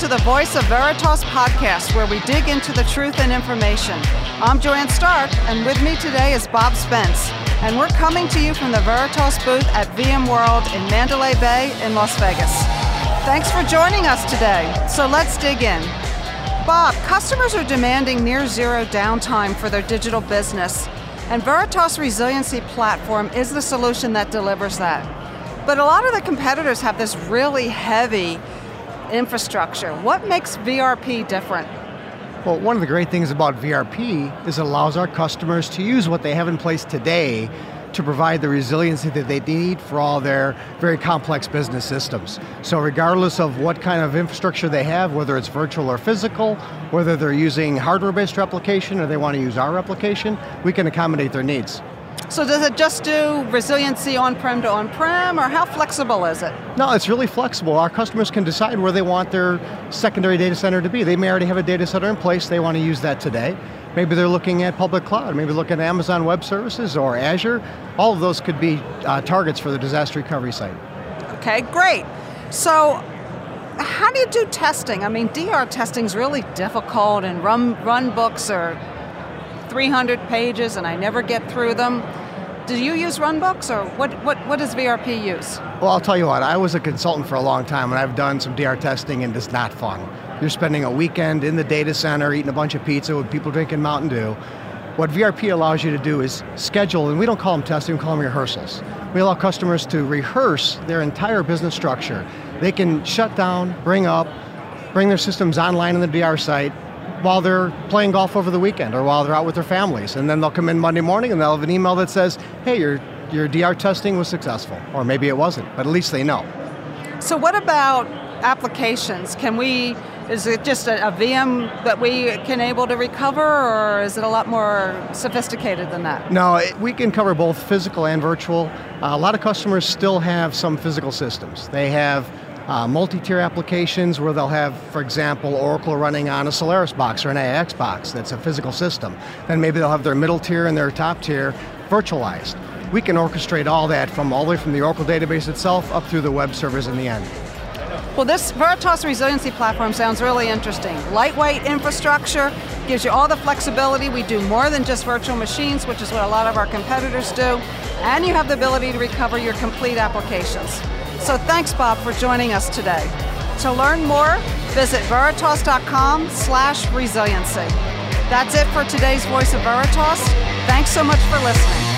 to the Voice of Veritas podcast, where we dig into the truth and information. I'm Joann Starke, and with me today is Bob Spence, and we're coming to you from the Veritas booth at VMworld in Mandalay Bay in Las Vegas. Thanks for joining us today. So let's dig in. Bob, customers are demanding near zero downtime for their digital business, and Veritas Resiliency Platform is the solution that delivers that. But a lot of the competitors have this really heavy infrastructure. What makes VRP different? Well, one of the great things about VRP is it allows our customers to use what they have in place today to provide the resiliency that they need for all their very complex business systems. So regardless of what kind of infrastructure they have, whether it's virtual or physical, whether they're using hardware-based replication or they want to use our replication, we can accommodate their needs. So does it just do resiliency on-prem to on-prem, or how flexible is it? No, it's really flexible. Our customers can decide where they want their secondary data center to be. They may already have a data center in place, they want to use that today. Maybe they're looking at public cloud, maybe looking at Amazon Web Services or Azure. All of those could be uh, targets for the disaster recovery site. Okay, great. So how do you do testing? I mean, DR testing is really difficult and run, run books are 300 pages and I never get through them. Do you use runbooks or what, what, what does VRP use? Well, I'll tell you what, I was a consultant for a long time and I've done some DR testing and it's not fun. You're spending a weekend in the data center eating a bunch of pizza with people drinking Mountain Dew. What VRP allows you to do is schedule, and we don't call them testing, we call them rehearsals. We allow customers to rehearse their entire business structure. They can shut down, bring up, bring their systems online on the DR site, while they're playing golf over the weekend or while they're out with their families. And then they'll come in Monday morning and they'll have an email that says, hey, your, your DR testing was successful. Or maybe it wasn't, but at least they know. So what about applications? Can we, is it just a, a VM that we can able to recover or is it a lot more sophisticated than that? No, it, we can cover both physical and virtual. Uh, a lot of customers still have some physical systems. They have uh, multi-tier applications where they'll have, for example, Oracle running on a Solaris box or an AIX box that's a physical system. Then maybe they'll have their middle tier and their top tier virtualized. We can orchestrate all that from all the way from the Oracle database itself up through the web servers in the end. Well, this Veritas Resiliency Platform sounds really interesting. Lightweight infrastructure, gives you all the flexibility. We do more than just virtual machines, which is what a lot of our competitors do. And you have the ability to recover your complete applications. So thanks, Bob, for joining us today. To learn more, visit veritas.com slash resiliency. That's it for today's Voice of Veritas. Thanks so much for listening.